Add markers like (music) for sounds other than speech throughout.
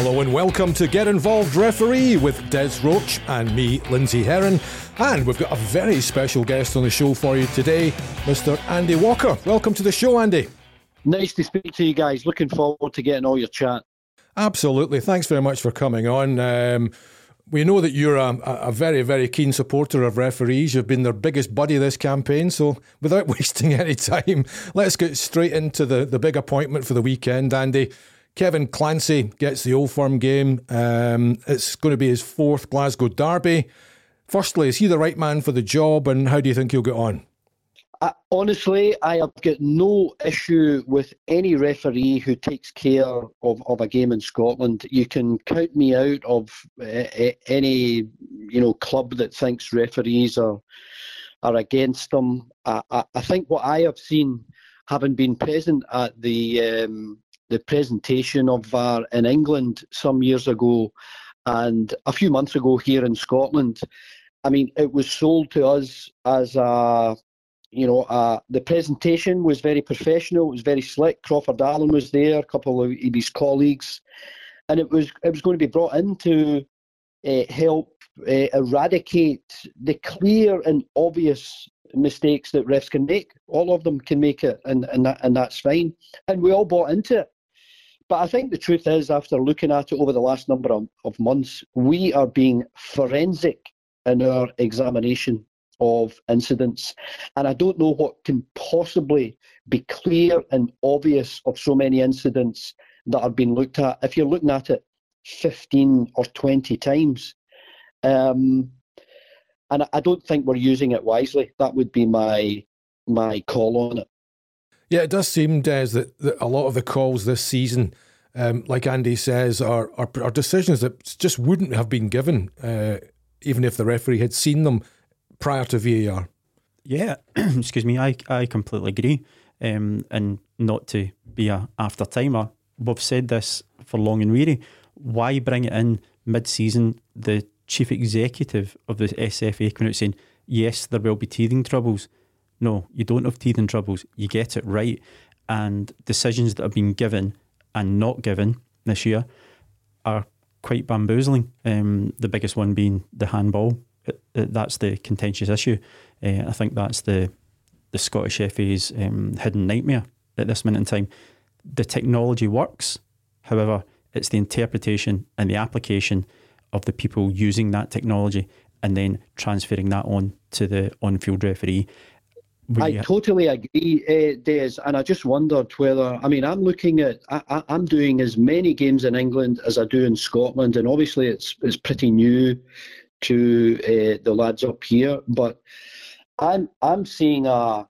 Hello and welcome to Get Involved Referee with Des Roache and me, Lindsay Heron. And we've got a very special guest on the show for you today, Mr. Andy Walker. Welcome to the show, Andy. Nice to speak to you guys. Looking forward to getting all your chat. Absolutely. Thanks very much for coming on. Um, we know that you're a, a, very, very keen supporter of referees. You've been their biggest buddy this campaign. So, without (laughs) wasting any time, let's get straight into the, the big appointment for the weekend, Andy. Kevin Clancy gets the Old Firm game. Um, it's going to be his fourth Glasgow derby. Firstly, is he the right man for the job, and how do you think he'll get on? Honestly, I have got no issue with any referee who takes care of, of a game in Scotland. You can count me out of uh, any you know club that thinks referees are are against them. I, I, I think what I have seen, having been present at the um, the presentation of VAR in England some years ago, and a few months ago here in Scotland. I mean, it was sold to us as a you know, uh, the presentation was very professional. It was very slick. Crawford Allan was there, a couple of his colleagues, and it was it was going to be brought in to uh, help uh, eradicate the clear and obvious mistakes that refs can make. All of them can make it, and and that, and that's fine. And we all bought into it. But I think the truth is, after looking at it over the last number of, months, we are being forensic in our examination of incidents. And I don't know what can possibly be clear and obvious of so many incidents that are being looked at. If you're looking at it 15 or 20 times, um, and I don't think we're using it wisely. That would be my my call on it. Yeah, it does seem, Des, that, that a lot of the calls this season, um, like Andy says, are, are, are decisions that just wouldn't have been given, uh, even if the referee had seen them prior to VAR. Yeah, (clears throat) excuse me, I, I completely agree. Um, and not to be a after timer, we've said this for long and weary. Why bring it in mid season? The chief executive of the SFA coming out saying, yes, there will be teething troubles. No, you don't have teething troubles. You get it right. And decisions that have been given and not given this year are quite bamboozling. Um, the biggest one being the handball that's the contentious issue. Uh, I think that's the the Scottish FA's um, hidden nightmare at this minute in time. The technology works, however, it's the interpretation and the application of the people using that technology and then transferring that on to the on-field referee. I totally agree, uh, Des, and I just wondered whether I mean I'm looking at I, am doing as many games in England as I do in Scotland, and obviously it's it's pretty new to uh, the lads up here, but I'm I'm seeing a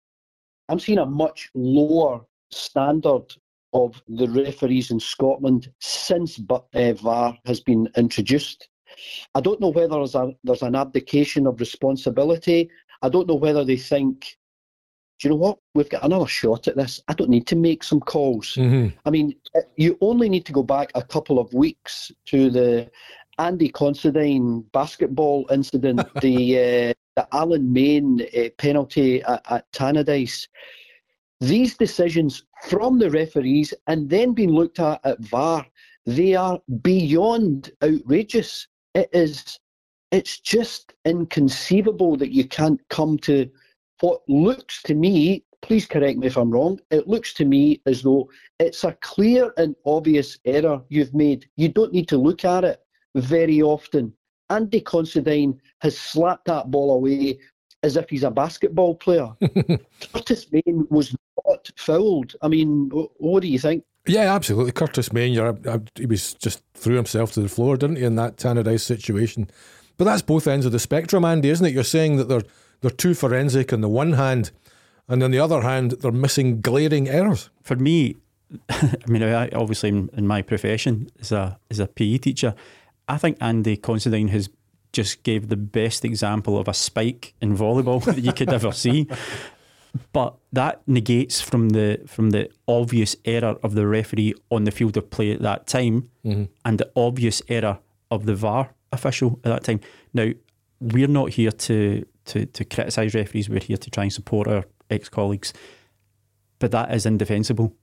I'm seeing a much lower standard of the referees in Scotland since uh, VAR has been introduced. I don't know whether there's, a, there's an abdication of responsibility. I don't know whether they think, you know what? We've got another shot at this. I don't need to make some calls. Mm-hmm. I mean, you only need to go back a couple of weeks to the Andy Considine basketball incident, (laughs) the uh, the Alan Main uh, penalty at, at Tannadice. These decisions from the referees and then being looked at at VAR, they are beyond outrageous. It is, it's just inconceivable that you can't come to what looks to me. Please correct me if I'm wrong. It looks to me as though it's a clear and obvious error you've made. You don't need to look at it very often. Andy Considine has slapped that ball away as if he's a basketball player. (laughs) Curtis Main was not fouled. I mean, what do you think? Yeah, absolutely. Curtis Main, he was just threw himself to the floor, didn't he, in that Tannadice situation? But that's both ends of the spectrum, Andy, isn't it? You're saying that they're they're too forensic on the one hand, and on the other hand, they're missing glaring errors. For me, (laughs) I mean, I, obviously in, in my profession as a as a PE teacher, I think Andy Considine has just gave the best example of a spike in volleyball (laughs) that you could ever see. But that negates from the from the obvious error of the referee on the field of play at that time mm-hmm. and the obvious error of the VAR official at that time. Now, we're not here to to, to criticise referees, we're here to try and support our ex colleagues. But that is indefensible.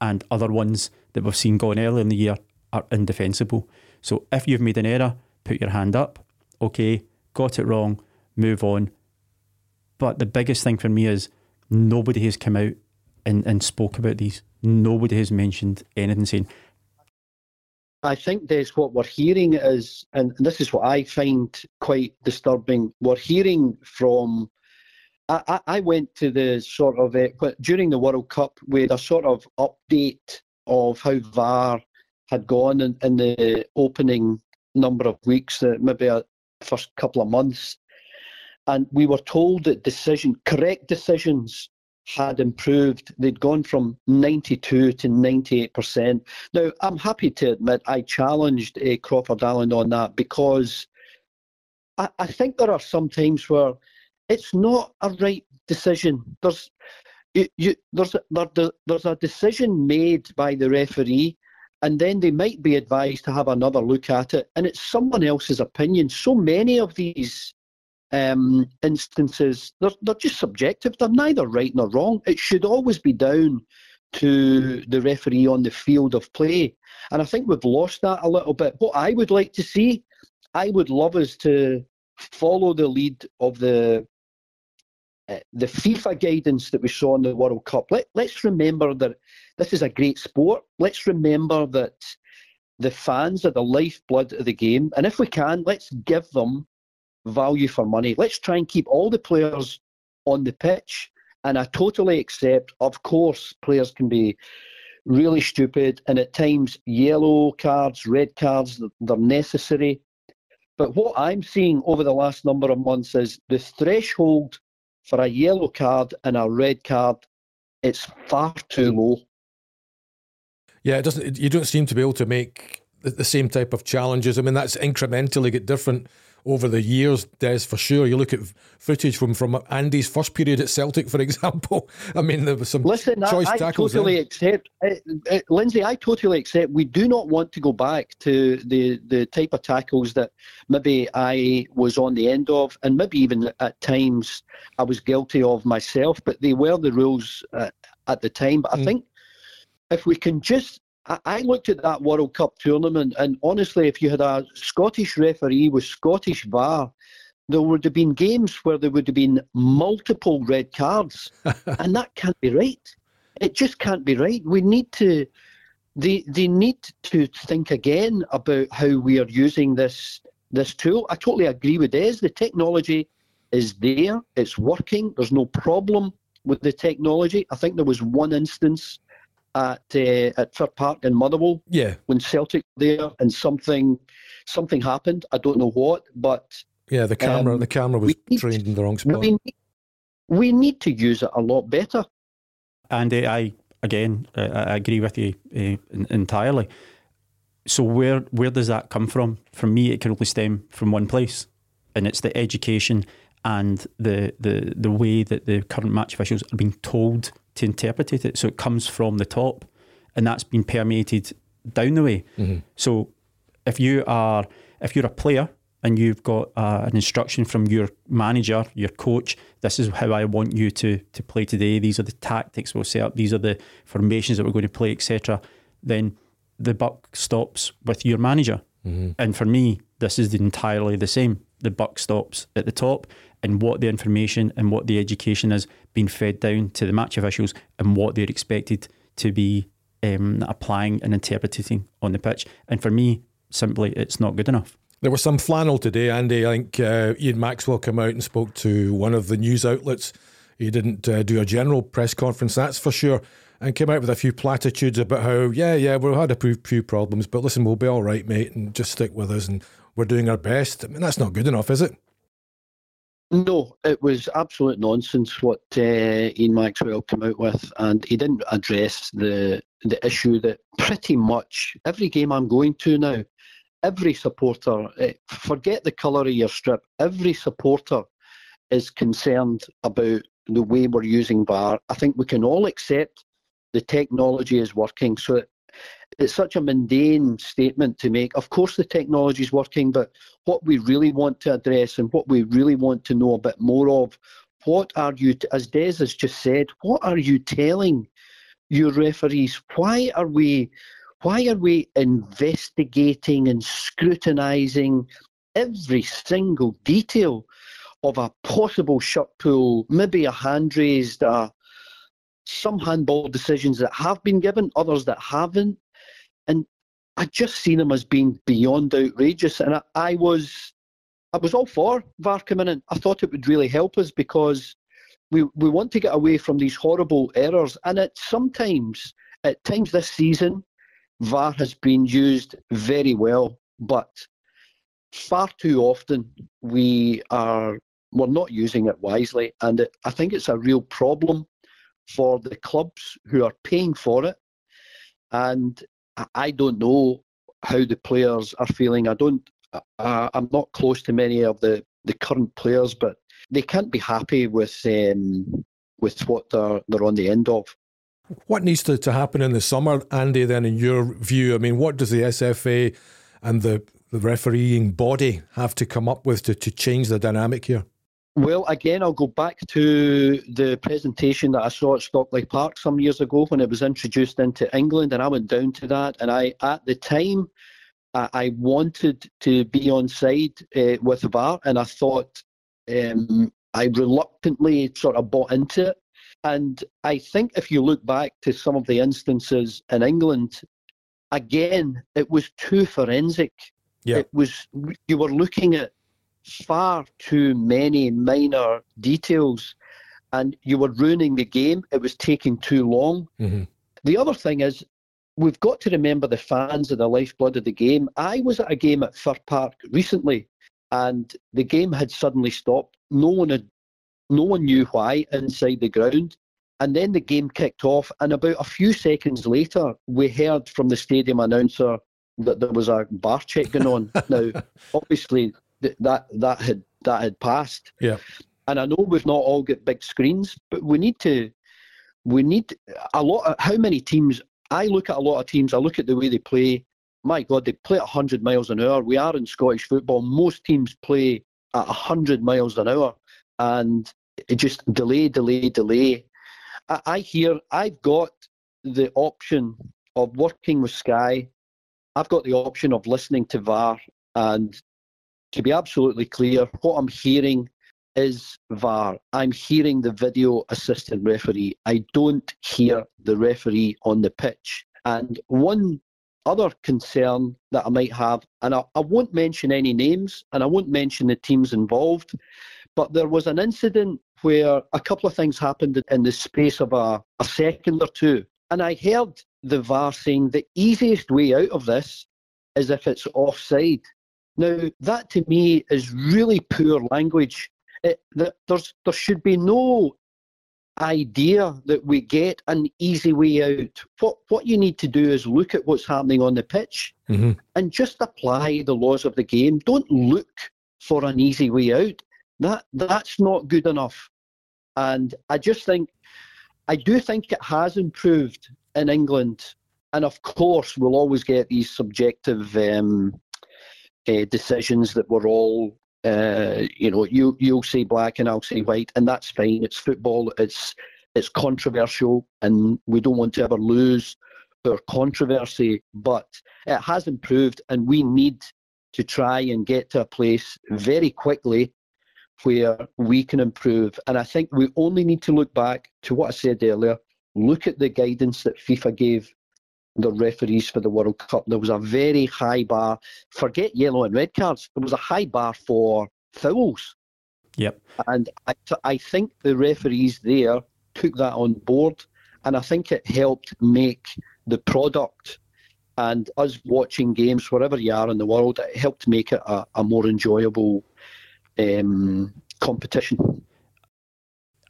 And other ones that we've seen gone earlier in the year are indefensible. So if you've made an error, put your hand up. Okay, got it wrong, move on. But the biggest thing for me is nobody has come out and, and spoke about these. Nobody has mentioned anything saying. I think that's what we're hearing is, and this is what I find quite disturbing. We're hearing from. I, I went to the sort of uh, during the World Cup with a sort of update of how VAR had gone in, in the opening number of weeks, uh, maybe a first couple of months, and we were told that decision correct decisions had improved. They'd gone from 92 to 98%. Now, I'm happy to admit I challenged uh, Crawford Allan on that because I, I think there are some times where it's not a right decision. There's you, you, there's there, there's a decision made by the referee, and then they might be advised to have another look at it, and it's someone else's opinion. So many of these um, instances, they're, they're just subjective. They're neither right nor wrong. It should always be down to the referee on the field of play. And I think we've lost that a little bit. What I would like to see, I would love us to follow the lead of the uh, the FIFA guidance that we saw in the World Cup. Let, let's remember that this is a great sport. Let's remember that the fans are the lifeblood of the game. And if we can, let's give them value for money. Let's try and keep all the players on the pitch. And I totally accept, of course, players can be really stupid, and at times yellow cards, red cards, they're necessary. But what I'm seeing over the last number of months is the threshold for a yellow card and a red card, it's far too mm. low. Yeah, it doesn't. You don't seem to be able to make the, the same type of challenges. I mean, that's incrementally get different over the years, Des, for sure. You look at footage from, from Andy's first period at Celtic, for (laughs) example. I mean, there was some Listen, choice I, I tackles. totally there. accept, uh, uh, Lindsay. I totally accept. We do not want to go back to the the type of tackles that maybe I was on the end of, and maybe even at times I was guilty of myself. But they were the rules uh, at the time. But I mm. think if we can just I looked at that World Cup tournament, and honestly, if you had a Scottish referee with Scottish VAR, there would have been games where there would have been multiple red cards, (laughs) and that can't be right. It just can't be right. We need to. They they need to think again about how we are using this this tool. I totally agree with Des. The technology is there. It's working. There's no problem with the technology. I think there was one instance at uh, at Fir Park in Motherwell. Yeah. When Celtic were there and something something happened. I don't know what, but yeah, the camera um, the camera was trained in the wrong spot. We need, we need to use it a lot better. And uh, I again uh, I agree with you uh, entirely. So where where does that come from? For me, it can only stem from one place, and it's the education and the the the way that the current match officials are being told to interpret it. So it comes from the top, and that's been permeated down the way. Mm-hmm. So if you are if you're a player and you've got uh, an instruction from your manager, your coach, this is how I want you to to play today. These are the tactics we'll set up. These are the formations that we're going to play, etc. Then the buck stops with your manager. Mm-hmm. And for me, this is entirely the same. The buck stops at the top, and what the information and what the education is being fed down to the match officials and what they're expected to be um, applying and interpreting on the pitch. And for me, simply, it's not good enough. There was some flannel today, Andy. I think uh, Ian Maxwell came out and spoke to one of the news outlets. He didn't uh, do a general press conference, that's for sure, and came out with a few platitudes about how, yeah, yeah, we've had a few problems, but listen, we'll be all right, mate, and just stick with us, and we're doing our best. I mean, that's not good enough, is it? No, it was absolute nonsense what uh, Ian Maxwell came out with, and he didn't address the the issue that pretty much every game I'm going to now, every supporter, uh, forget the colour of your strip, every supporter is concerned about the way we're using VAR. I think we can all accept the technology is working, so it's such a mundane statement to make. Of course, the technology is working, but what we really want to address and what we really want to know a bit more of, what are you, as Des has just said, what are you telling your referees? Why are we, why are we investigating and scrutinising every single detail of a possible shirt pull, maybe a hand raised, uh, some handball decisions that have been given, others that haven't. And I just seen them as being beyond outrageous. And I, I was I was all for VAR coming in. I thought it would really help us because we, we want to get away from these horrible errors. And it sometimes, at times this season, VAR has been used very well, but far too often we are we're not using it wisely, and it, I think it's a real problem for the clubs who are paying for it. And I don't know how the players are feeling. I don't. Uh, I'm not close to many of the, the current players, but they can't be happy with um, with what they're they're on the end of. What needs to, to happen in the summer, Andy? Then, in your view, I mean, what does the SFA and the the refereeing body have to come up with to, to change the dynamic here? Well, again, I'll go back to the presentation that I saw at Stockley Park some years ago when it was introduced into England, and I went down to that. And I, at the time, I, wanted to be on side uh, with VAR, and I thought um, I reluctantly sort of bought into it. And I think if you look back to some of the instances in England, again, it was too forensic. Yeah. It was you were looking at far too many minor details and you were ruining the game. It was taking too long. Mm-hmm. The other thing is, we've got to remember the fans are the lifeblood of the game. I was at a game at Fir Park recently, and the game had suddenly stopped. No one had, no one knew why inside the ground. And then the game kicked off, and about a few seconds later, we heard from the stadium announcer that there was a VAR check going on. (laughs) now, obviously, that that had that had passed. Yeah. And I know we've not all got big screens, but we need to we need a lot of how many teams I look at a lot of teams, I look at the way they play. My God, they play at 100 miles an hour. We are in Scottish football. Most teams play at 100 miles an hour. And it just delay, delay, delay. I, I hear I've got the option of working with Sky. I've got the option of listening to VAR and to be absolutely clear, what I'm hearing is VAR. I'm hearing the video assistant referee. I don't hear the referee on the pitch. And one other concern that I might have, and I, I won't mention any names and I won't mention the teams involved, but there was an incident where a couple of things happened in the space of a, a second or two. And I heard the VAR saying the easiest way out of this is if it's offside. Now, that to me is really poor language. It, there's, there should be no idea that we get an easy way out. What, what you need to do is look at what's happening on the pitch mm-hmm. and just apply the laws of the game. Don't look for an easy way out. That, that's not good enough. And I just think, I do think it has improved in England. And of course, we'll always get these subjective um, uh, decisions that were all uh, you know you you'll say black and I'll say white and that's fine. It's football it's it's controversial and we don't want to ever lose our controversy but it has improved and we need to try and get to a place very quickly where we can improve. And I think we only need to look back to what I said earlier. Look at the guidance that FIFA gave the referees for the World Cup. There was a very high bar. Forget yellow and red cards. There was a high bar for fouls. Yep. And I, I think the referees there took that on board, and I think it helped make the product and us watching games wherever you are in the world. It helped make it a, a more enjoyable um, competition.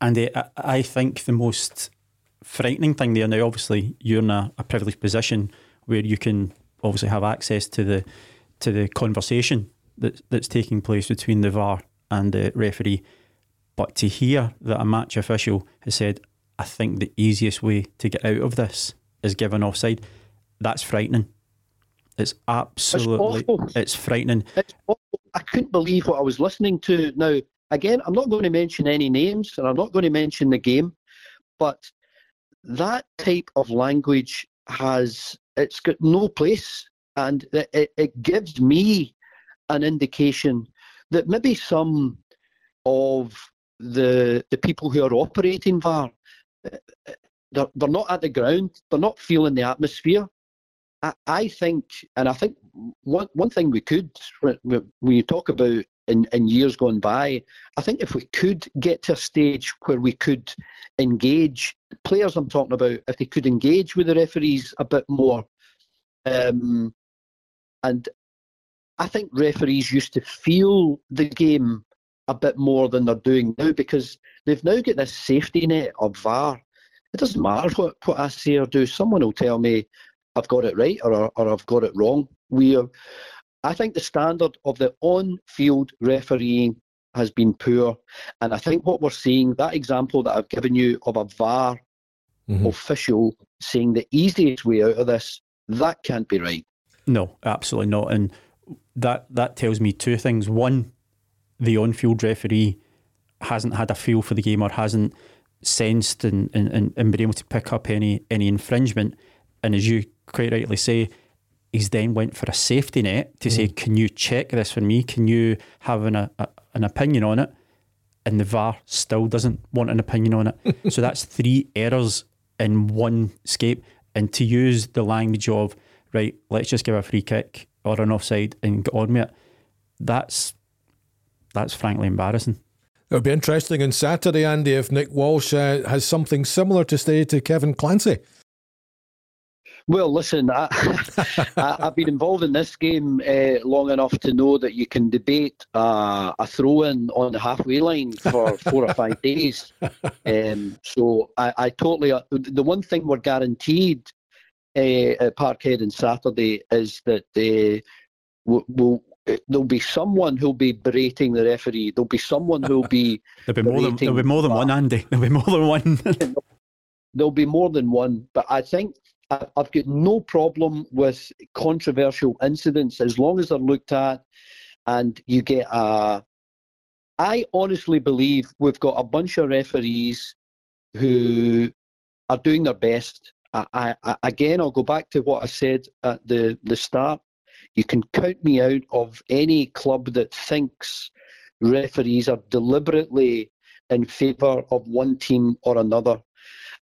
And uh, I think the most frightening thing there now. Obviously, you're in a, a, privileged position where you can obviously have access to the to the conversation that, that's taking place between the VAR and the referee. But to hear that a match official has said, "I think the easiest way to get out of this is given offside," that's frightening. It's absolutely it's, it's frightening. It's I couldn't believe what I was listening to. Now, again, I'm not going to mention any names and I'm not going to mention the game, but that type of language has it's got no place, and it, it gives me an indication that maybe some of the the people who are operating VAR eh, eh, they're, they're not at the ground, they're not feeling the atmosphere. I, I think, and I think one one thing we could when you talk about in, in years gone by, I think if we could get to a stage where we could engage players, I'm talking about, if they could engage with the referees a bit more, um, and I think referees used to feel the game a bit more than they're doing now because they've now got this safety net of VAR. It doesn't matter what, what I say or do. Someone will tell me I've got it right or, or I've got it wrong. We are, I think the standard of the on-field refereeing has been poor, and I think what we're seeing, that example that I've given you of a VAR mm-hmm. official saying the easiest way out of this, that can't be right. No, absolutely not. And that that tells me two things. One, the on-field referee hasn't had a feel for the game or hasn't sensed and, and, and been able to pick up any any infringement. And as you quite rightly say, he's then went for a safety net to mm. say, "Can you check this for me? Can you have an a, an opinion on it?" And the VAR still doesn't want an opinion on it. (laughs) so that's three errors in one scape. And to use the language of right, let's just give a free kick or an offside and get on with it. That's that's frankly embarrassing. It'll be interesting on Saturday, Andy, if Nick Walsh uh, has something similar to say to Kevin Clancy. Well, listen, I, (laughs) have been involved in this game uh, long enough to know that you can debate uh, a throw in on the halfway line for four or five days. (laughs) Um, so I, I totally, uh, the one thing we're guaranteed uh, at Parkhead on Saturday is that uh, we'll, we'll there'll be someone who'll be berating the referee. There'll be someone who'll be. (laughs) there'll be more than there'll be more than one, Andy. There'll be more than one. there'll be more than one, but I think I've got no problem with controversial incidents as long as they're looked at, and you get a. I honestly believe we've got a bunch of referees who are doing their best I, I, again, I'll go back to what I said at the, the start. You can count me out of any club that thinks referees are deliberately in favour of one team or another.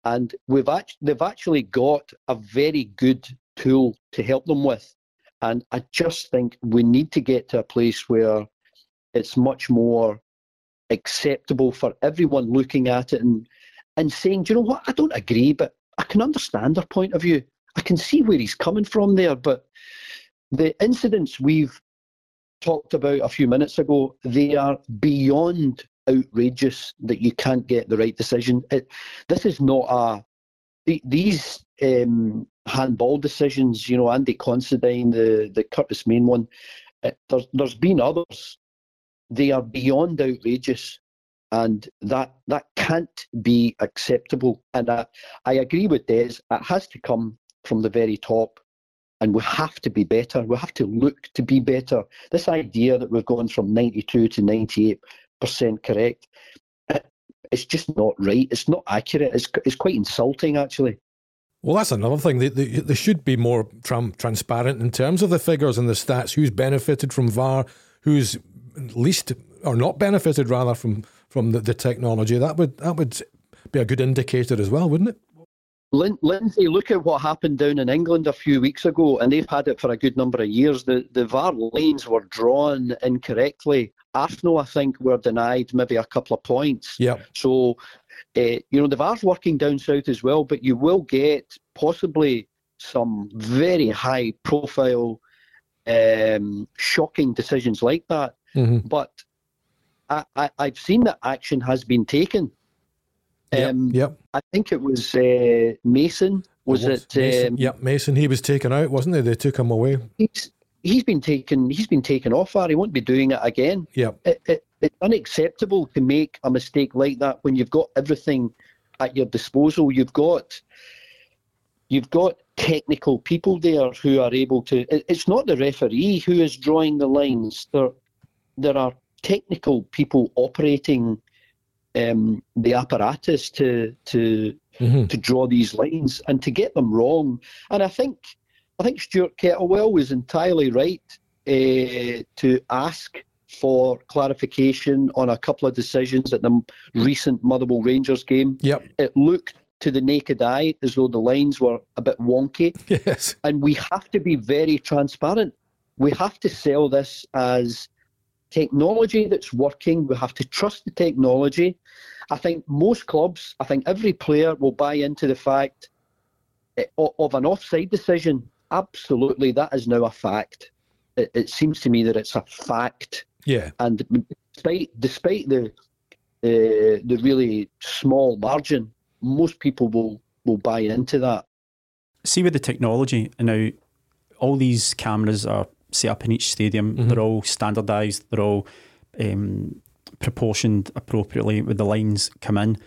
And we've act- they've actually got a very good tool to help them with. And I just think we need to get to a place where it's much more acceptable for everyone looking at it and, and saying, do you know what, I don't agree, but I can understand their point of view. I can see where he's coming from there, but the incidents we've talked about a few minutes ago, they are beyond outrageous that you can't get the right decision. It, this is not a these um, handball decisions. You know, Andy Considine, the the Curtis Main one. It, there's there's been others. They are beyond outrageous and that that can't be acceptable. And I, I agree with Des. It has to come from the very top, and we have to be better. We have to look to be better. This idea that we've gone from 92 to 98 percent correct, it's just not right. It's not accurate. It's it's quite insulting, actually. Well, that's another thing. They, they, they should be more transparent in terms of the figures and the stats. Who's benefited from VAR? Who's least or not benefited rather from from the, the technology. That would that would be a good indicator as well, wouldn't it? Lin- Lindsay, look at what happened down in England a few weeks ago, and they've had it for a good number of years. The the VAR lanes were drawn incorrectly. Arsenal, I think, were denied maybe a couple of points. Yeah. So, uh, you know, the VAR's working down south as well, but you will get possibly some very high profile, um, shocking decisions like that. Mm-hmm. But I, I, have seen that action has been taken. Um, yep, yep. I think it was uh, Mason. Was it? Was it Mason, um, yep, Mason. He was taken out, wasn't he? They took him away. He's, he's been taken. He's been taken off. There. He won't be doing it again. Yeah. It, it, it's unacceptable to make a mistake like that when you've got everything at your disposal. You've got you've got technical people there who are able to. It, it's not the referee who is drawing the lines. There there are technical people operating um, the apparatus to to mm-hmm. to draw these lines and to get them wrong. And I think I think Stuart Kettlewell was entirely right uh, to ask for clarification on a couple of decisions at the recent Motherwell Rangers game. Yep. It looked to the naked eye as though the lines were a bit wonky. (laughs) Yes. And we have to be very transparent. We have to sell this as technology that's working. We have to trust the technology. I think most clubs, I think every player will buy into the fact eh, of an offside decision. Absolutely, that is now a fact. It, it seems to me that it's a fact. Yeah. And despite despite the uh, the really small margin, most people will will buy into that. See with the technology now, all these cameras are set up in each stadium. Mm-hmm. They're all standardised. They're all um, proportioned appropriately with the lines come in.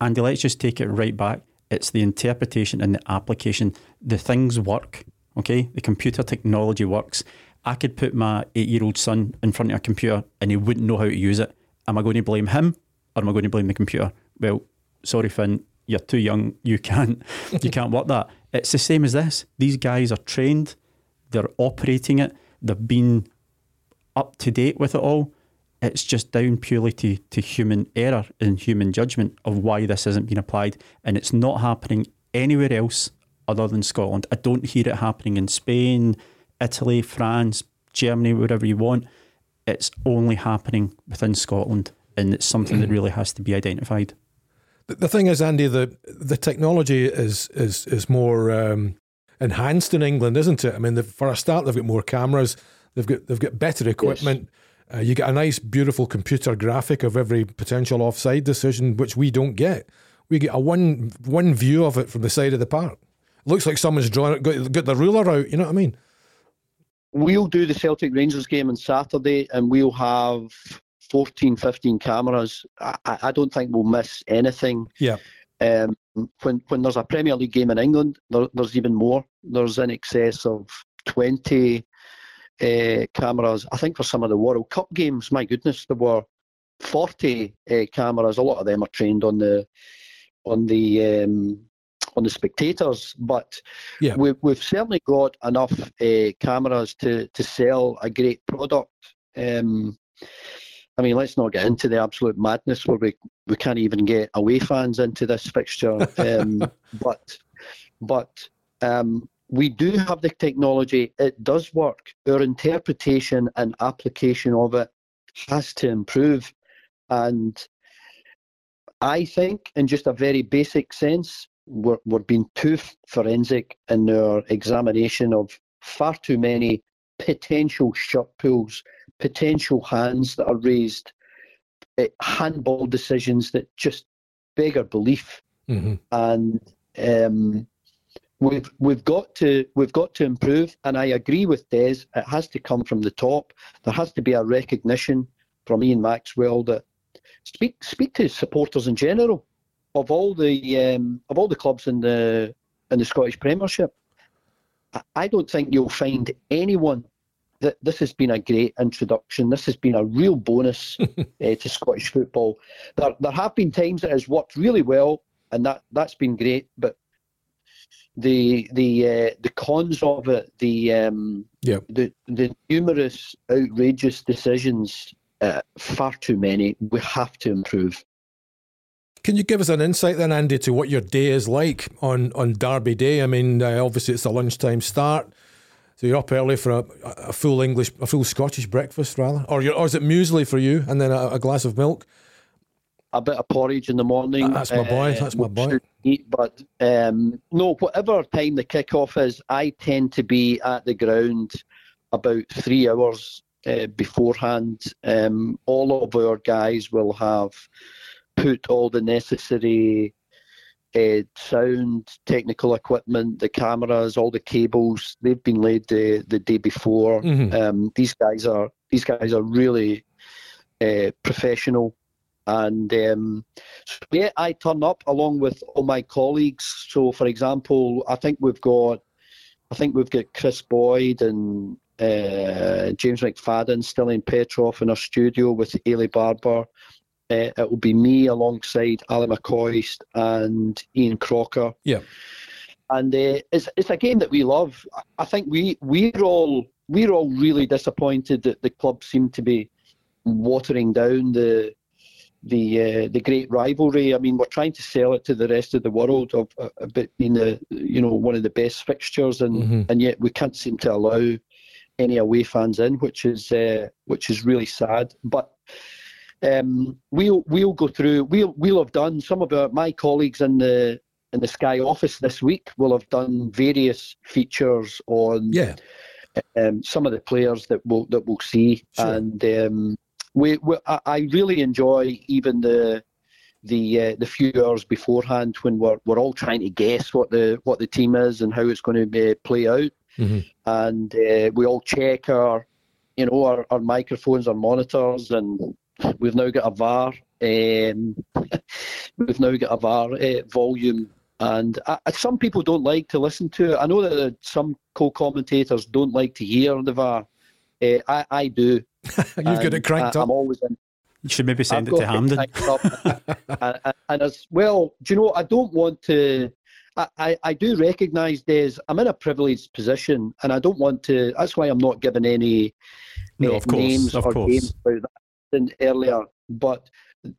Andy, let's just take it right back. It's the interpretation and the application. The things work, okay? The computer technology works. I could put my eight year old son in front of a computer and he wouldn't know how to use it. Am I going to blame him or am I going to blame the computer? Well, sorry, Finn, you're too young. You can't you can't work that. It's the same as this. These guys are trained, they're operating it, they've been up to date with it all. It's just down purely to, to human error and human judgment of why this isn't being applied. And it's not happening anywhere else other than Scotland. I don't hear it happening in Spain, Italy, France, Germany, wherever you want. It's only happening within Scotland. And it's something that really has to be identified. The thing is, Andy, the the technology is is is more um, enhanced in England, isn't it? I mean, for a start, they've got more cameras, they've got they've got better equipment. Yes. Uh, you get a nice, beautiful computer graphic of every potential offside decision, which we don't get. We get a one one view of it from the side of the park. Looks like someone's drawn it, got, got the ruler out. You know what I mean? We'll do the Celtic Rangers game on Saturday, and we'll have 14, 15 cameras. I, I don't think we'll miss anything. Yeah. Um, when when there's a Premier League game in England, there, there's even more. There's in excess of 20 uh, cameras. I think for some of the World Cup games, my goodness, there were 40 uh, cameras. A lot of them are trained on the on the um, on the spectators, but yeah. we, we've certainly got enough uh, cameras to to sell a great product. Um, I mean, let's not get into the absolute madness where we, we can't even get away fans into this fixture. (laughs) Um, but but um, we do have the technology. It does work. Our interpretation and application of it has to improve. And I think, in just a very basic sense, we're, we're being too forensic in our examination of far too many potential shirt pulls, potential hands that are raised, uh, handball decisions that just beggar belief. Mm-hmm. And um, We've we've got to we've got to improve, and I agree with Des. It has to come from the top. There has to be a recognition from Ian Maxwell that speak speak to supporters in general of all the um, of all the clubs in the in the Scottish Premiership. I don't think you'll find anyone that this has been a great introduction. This has been a real bonus uh, (laughs) to Scottish football. There there have been times it has worked really well, and that that's been great, but the the uh, the cons of it, the um, yeah, the the numerous outrageous decisions, uh, far too many. We have to improve. Can you give us an insight then, Andy, to what your day is like on on Derby Day? I mean, uh, obviously it's a lunchtime start, so you're up early for a, a full English, a full Scottish breakfast, rather, or, or is it muesli for you, and then a, a glass of milk? a bit of porridge in the morning. That's my boy. Uh, That's my boy. Eat, but um, no, whatever time the kick-off is, I tend to be at the ground about three hours uh, beforehand. Um, all of our guys will have put all the necessary uh, sound, technical equipment, the cameras, all the cables. They've been laid the the day before. Mm-hmm. Um, these guys are these guys are really uh, professional and um, so yeah, I turn up along with all my colleagues. So, for example, I think we've got, I think we've got Kris Boyd and uh, James McFadden Stiliyan Petrov in our studio with Eilidh Barbour. Uh, it will be me alongside Ally McCoist and Ian Crocker. Yeah. and uh, it's it's a game that we love. I think we we're all we're all really disappointed that the club seemed to be watering down the the uh, the great rivalry. I mean, we're trying to sell it to the rest of the world of uh, bit being the you know one of the best fixtures, and mm-hmm. and yet we can't seem to allow any away fans in, which is uh, which is really sad. But um, we'll we'll go through. We'll we'll have done some of our, my colleagues in the in the Sky office this week will have done various features on yeah. Um, some of the players that we'll that we'll see, sure. and um, we, we I really enjoy even the the uh, the few hours beforehand when we're we're all trying to guess what the what the team is and how it's going to uh, play out, mm-hmm. and uh, we all check our you know our, our microphones, our monitors, and we've now got a VAR. Um, (laughs) we've now got a VAR uh, volume and uh, some people don't like to listen to it. I know that some co-commentators don't like to hear the VAR. Uh, I, I do. (laughs) You've got it cranked I, up. I'm always in. You should maybe send I've it to Hampden. (laughs) and, and, and, as well, do you know? I don't want to. I, I, I do recognise there's. I'm in a privileged position, and I don't want to. That's why I'm not giving any no, of course, names of or course. games about that earlier. But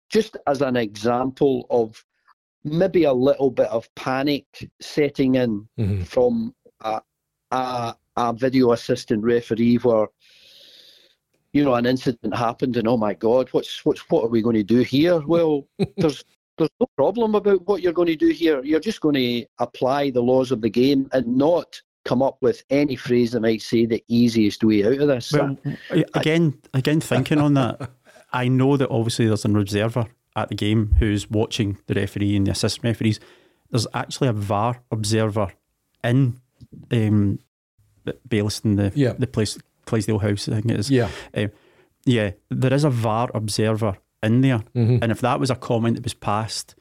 just as an example of maybe a little bit of panic setting in mm-hmm. from a, a, a video assistant referee where you know, an incident happened, and oh my God, what's what's what are we going to do here? Well, (laughs) there's there's no problem about what you're going to do here. You're just going to apply the laws of the game and not come up with any phrase that might say the easiest way out of this. Well, again, again, thinking on that, (laughs) I know that obviously there's an observer at the game who's watching the referee and the assistant referees. There's actually a VAR observer in um, Baillieston, the yeah. the place Clydesdale House, I think it is. Yeah. Um, yeah, there is a VAR observer in there. Mm-hmm. And if that was a comment that was passed,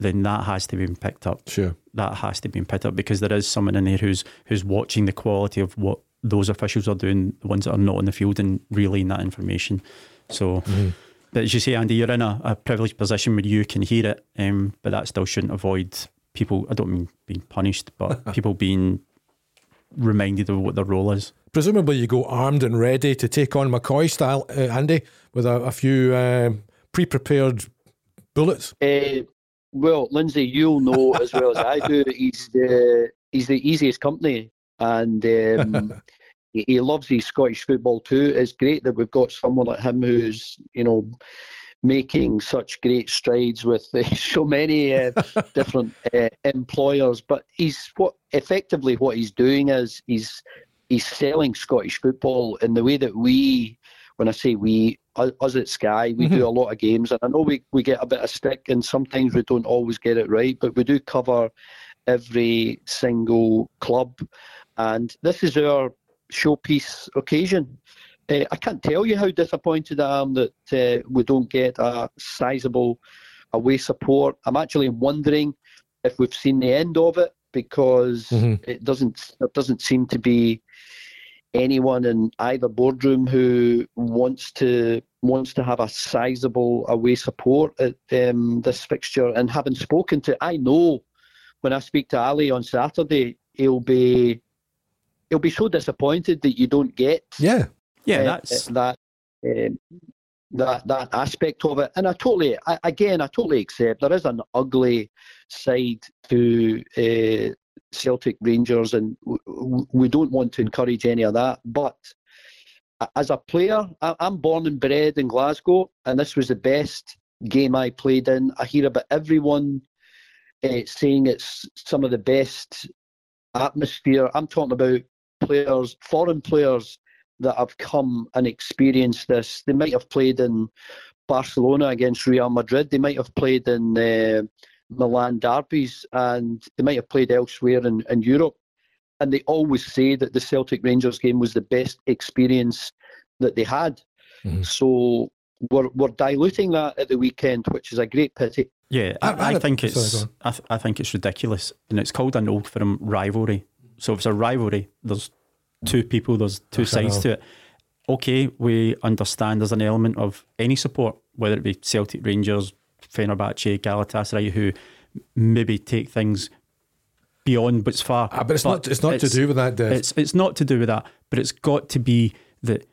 then that has to be picked up. Sure. That has to be picked up because there is someone in there who's who's watching the quality of what those officials are doing, the ones that are not in the field and relaying that information. So mm-hmm. But as you say, Andy, you're in a, a privileged position where you can hear it, um, but that still shouldn't avoid people, I don't mean being punished, but (laughs) people being reminded of what their role is. Presumably, you go armed and ready to take on McCoy style, uh, Andy, with a, a few um, pre prepared bullets. Uh, well, Lindsay, you'll know as well as I do, he's the, he's the easiest company. And (laughs) um, he loves his Scottish football too. It's great that we've got someone like him who's, you know, making such great strides with uh, (laughs) so many uh, (laughs) different uh, employers. But he's what effectively what he's doing is he's he's selling Scottish football in the way that we, when I say we, us at Sky, we mm-hmm. do a lot of games, and I know we, we get a bit of stick, and sometimes we don't always get it right, but we do cover every single club, and this is our showpiece occasion. Uh, I can't tell you how disappointed I am that uh, we don't get a sizable away support. I'm actually wondering if we've seen the end of it because mm-hmm. it doesn't there doesn't seem to be anyone in either boardroom who wants to wants to have a sizable away support at um, this fixture. And having spoken to, I know when I speak to Ally on Saturday, he'll be he'll be so disappointed that you don't get yeah. Yeah uh, that's that um, that that aspect of it. And i totally I, again i totally accept there is an ugly side to uh, celtic rangers and w- we don't want to encourage any of that. But as a player I, i'm born and bred in glasgow and this was the best game i played in. I hear about everyone uh, saying it's some of the best atmosphere. I'm talking about players, foreign players that have come and experienced this. They might have played in Barcelona against Real Madrid. They might have played in uh, Milan derbies, and they might have played elsewhere in, in Europe. And they always say that the Celtic Rangers game was the best experience that they had. Mm-hmm. So we're, we're diluting that at the weekend, which is a great pity. Yeah, I, I, I think it's sorry, I, th- I think it's ridiculous, and it's called an old firm rivalry. So if it's a rivalry, there's two people, there's two sides to it. Okay, we understand there's an element of any support, whether it be Celtic Rangers, Fenerbahce, Galatasaray, who maybe take things beyond what's far. Ah, but it's not. It's not it's, to do with that. It's it's not to do with that. But it's got to be that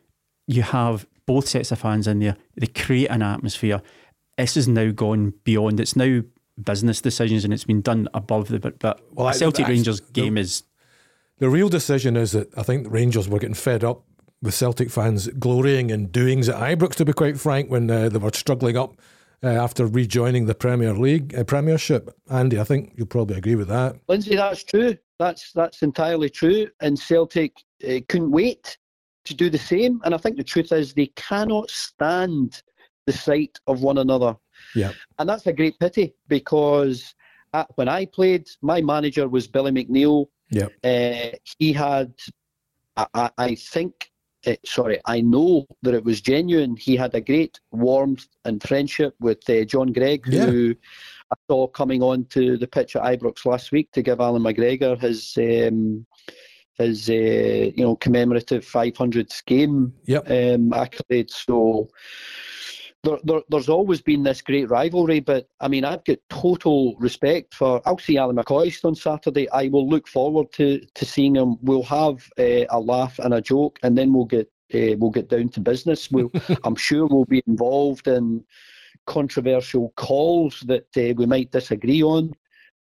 you have both sets of fans in there. They create an atmosphere. This has now gone beyond. It's now business decisions, and it's been done above the. But, but well, Celtic Rangers game the, is. The real decision is that I think Rangers were getting fed up with Celtic fans glorying in doings at Ibrox. To be quite frank, when uh, they were struggling up uh, after rejoining the Premier League uh, Premiership. Andy, I think you'll probably agree with that. Lindsay, that's true. That's that's entirely true. And Celtic uh, couldn't wait to do the same. And I think the truth is they cannot stand the sight of one another. Yeah. And that's a great pity because at, when I played, my manager was Billy McNeill. Yeah. Uh, he had, I, I think, uh, sorry, I know that it was genuine. He had a great warmth and friendship with uh, John Greig, yeah. who I saw coming on to the pitch at Ibrox last week to give Allan McGregor his um, his uh, you know commemorative 500th game yep. um, accolade. So there, there, there's always been this great rivalry, but I mean, I've got total respect for. I'll see Ally McCoist on Saturday. I will look forward to to seeing him. We'll have uh, a laugh and a joke, and then we'll get uh, we'll get down to business. We'll, (laughs) I'm sure we'll be involved in controversial calls that uh, we might disagree on,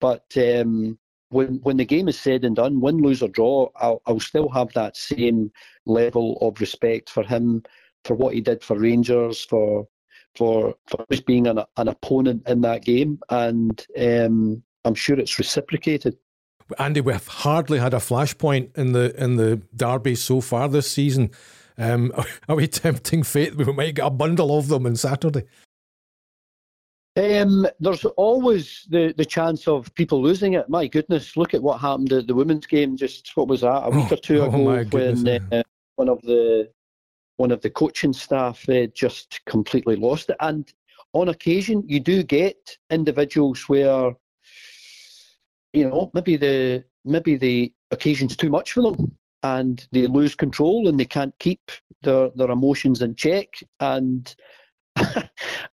but um, when when the game is said and done, win, lose or draw, I'll, I'll still have that same level of respect for him, for what he did for Rangers, for for for just being an, an opponent in that game, and um, I'm sure it's reciprocated. Andy, we've hardly had a flashpoint in the in the derby so far this season. Um, (laughs) are we tempting fate? We might get a bundle of them on Saturday. Um, there's always the, the chance of people losing it. My goodness, look at what happened at the women's game. Just what was that a week oh, or two (laughs) oh ago when uh, one of the one of the coaching staff uh, just completely lost it. And on occasion, you do get individuals where you know maybe the maybe the occasion's too much for them and they lose control and they can't keep their their emotions in check and (laughs) I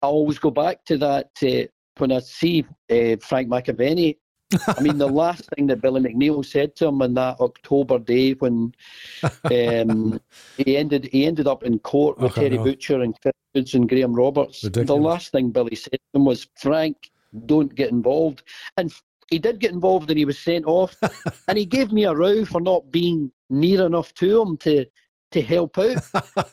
always go back to that uh, when I see uh, Frank McAvennie. I mean, the last thing that Billy McNeill said to him on that October day when (laughs) um, he ended he ended up in court with Terry no. Butcher and Chris Woods and Graham Roberts. Ridiculous. The last thing Billy said to him was, "Frank, don't get involved." And he did get involved, and he was sent off. (laughs) and he gave me a row for not being near enough to him to to help out.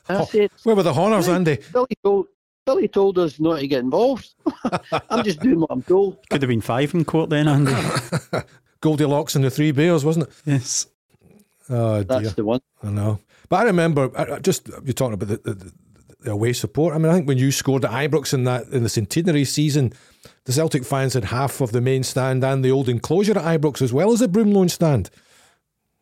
And I (laughs) said, "Where were the honours, Andy?" Billy told, Billy told us not to get involved. (laughs) I'm just doing what I'm told. Could have been five in court then, Andy. (laughs) Goldilocks and the Three Bears, wasn't it? Yes. Oh, dear. That's the one. I know. But I remember, I, just you're talking about the, the, the, away support. I mean, I think when you scored at Ibrox in that in the centenary season, the Celtic fans had half of the main stand and the old enclosure at Ibrox as well as the Broomloan stand.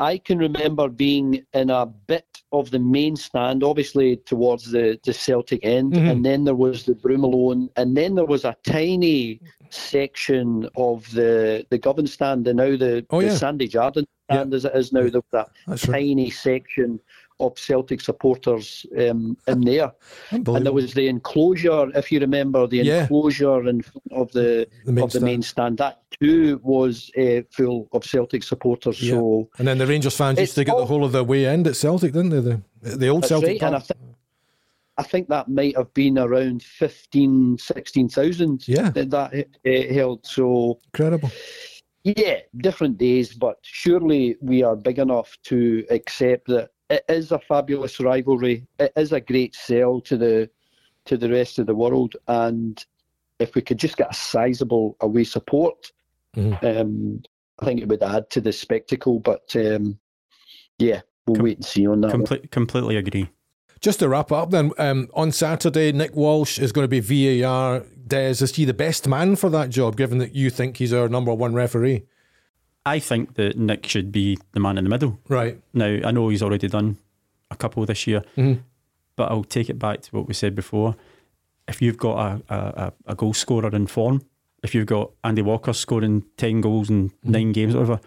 I can remember being in a bit of the main stand, obviously towards the, the Celtic end, mm-hmm. and then there was the Broomloan, and then there was a tiny section of the the Govan stand, and now the, oh, the Sandy Jardine stand yeah. as it is now. That tiny right. section of Celtic supporters um, in there. And there was the enclosure, if you remember, the yeah. enclosure in front of the, the main of the stand. main stand. That too was uh, full of Celtic supporters. Yeah. So and then the Rangers fans used to get all, the whole of the way end at Celtic, didn't they? The the old Celtic. Right. And I, th- I think that might have been around 15, 16,000 yeah. that, that uh, held. So incredible. Yeah, different days, but surely we are big enough to accept that it is a fabulous rivalry. It is a great sell to the to the rest of the world, and if we could just get a sizable away support, mm-hmm. um, I think it would add to the spectacle. But um, yeah, we'll Com- wait and see on that. Comple- completely agree. Just to wrap up, then um, on Saturday, Nick Walsh is going to be VAR. Des, is he the best man for that job, given that you think he's our number one referee? I think that Nick should be the man in the middle. Right. Now, I know he's already done a couple this year, mm-hmm. but I'll take it back to what we said before. If you've got a, a, a goal scorer in form, if you've got Andy Walker scoring 10 goals in mm-hmm. nine games, whatever,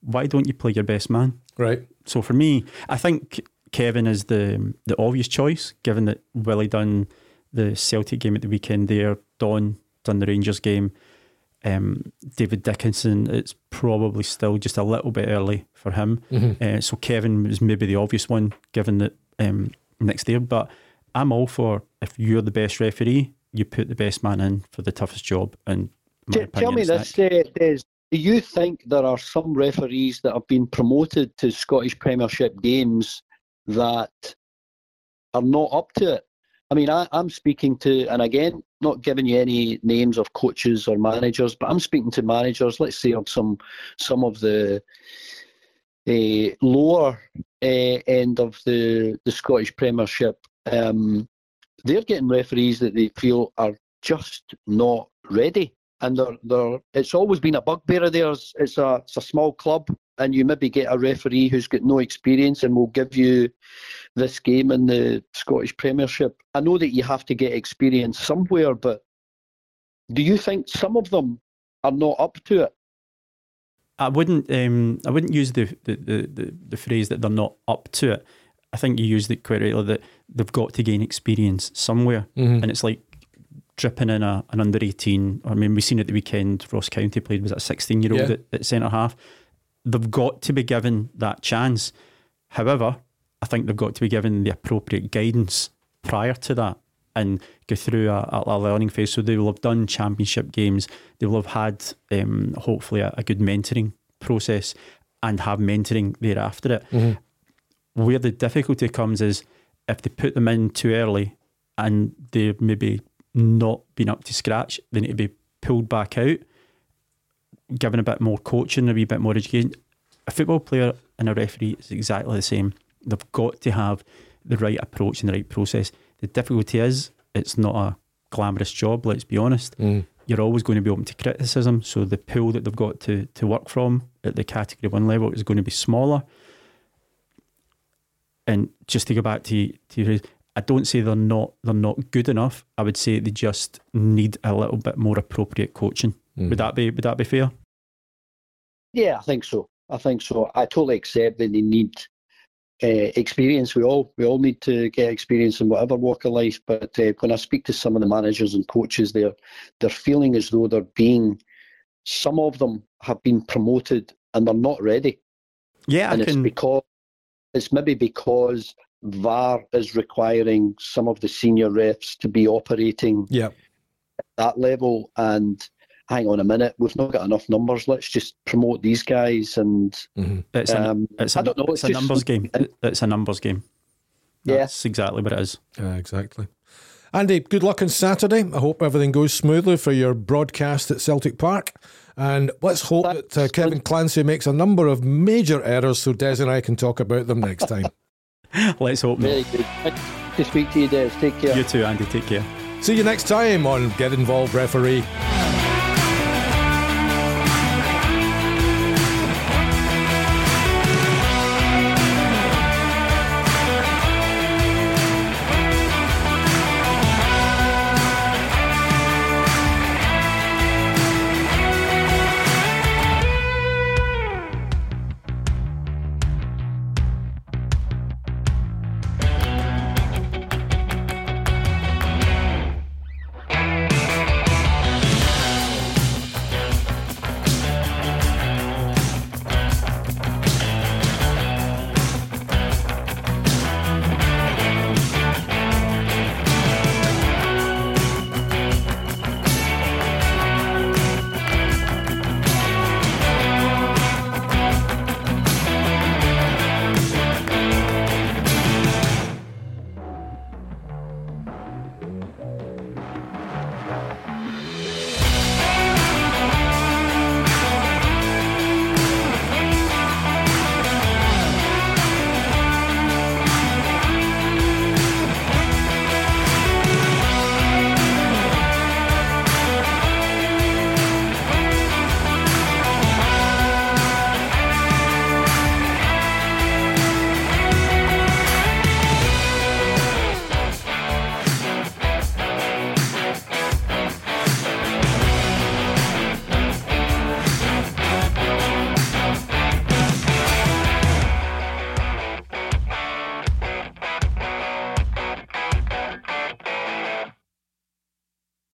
why don't you play your best man? Right. So for me, I think Kevin is the the obvious choice, given that Willie done the Celtic game at the weekend there, Don done the Rangers game Um, David Dickinson, it's probably still just a little bit early for him. Mm-hmm. Uh, so Kevin was maybe the obvious one, given that um, next year. But I'm all for if you're the best referee, you put the best man in for the toughest job. And tell me this, uh, Des, do you think there are some referees that have been promoted to Scottish Premiership games that are not up to it? I mean, I, am speaking to, and again, not giving you any names of coaches or managers, but I'm speaking to managers. Let's say of some some of the uh, lower uh, end of the the Scottish Premiership. Um, they're getting referees that they feel are just not ready and they're, they're, it's always been a bugbear of theirs. It's a, it's a small club, and you maybe get a referee who's got no experience and will give you this game in the Scottish Premiership. I know that you have to get experience somewhere, but do you think some of them are not up to it? I wouldn't. Um, I wouldn't use the, the, the, the, phrase that they're not up to it. I think you used it quite rightly that they've got to gain experience somewhere, mm-hmm. and it's like dripping in a, an under 18. I mean, we've seen at the weekend, Ross County played, was a 16 year old at, at centre half. They've got to be given that chance. However, I think they've got to be given the appropriate guidance prior to that and go through a, a learning phase. So they will have done championship games, they will have had um, hopefully a, a, good mentoring process and have mentoring thereafter it. Mm-hmm. Where the difficulty comes is if they put them in too early and they've maybe not been up to scratch, they need to be pulled back out, given a bit more coaching, a wee bit more education. A football player and a referee is exactly the same. They've got to have the right approach and the right process. The difficulty is it's not a glamorous job, let's be honest. Mm. You're always going to be open to criticism, so the pool that they've got to, to work from at the category one level is going to be smaller. And just to go back to, to I don't say they're not they're not good enough. I would say they just need a little bit more appropriate coaching. Mm. Would that be would that be fair? Yeah, I think so. I think so. I totally accept that they need uh, experience. We all we all need to get experience in whatever walk of life. But uh, when I speak to some of the managers and coaches, they're they're feeling as though they're being. Some of them have been promoted and they're not ready. Yeah, and I it's can... because it's maybe because VAR is requiring some of the senior refs to be operating yep. at that level. And hang on a minute, we've not got enough numbers. Let's just promote these guys. And mm-hmm. it's, um, a, it's, a, know, it's, it's a numbers game. It's a numbers game. Yes, yeah. exactly what it is. Yeah, exactly. Andy, good luck on Saturday. I hope everything goes smoothly for your broadcast at Celtic Park. And let's hope that uh, Kevin Clancy makes a number of major errors so Des and I can talk about them next time. (laughs) Let's hope. Very good. good to speak to you, Des. Take care. You too, Andy. Take care. See you next time on Get Involved Referee.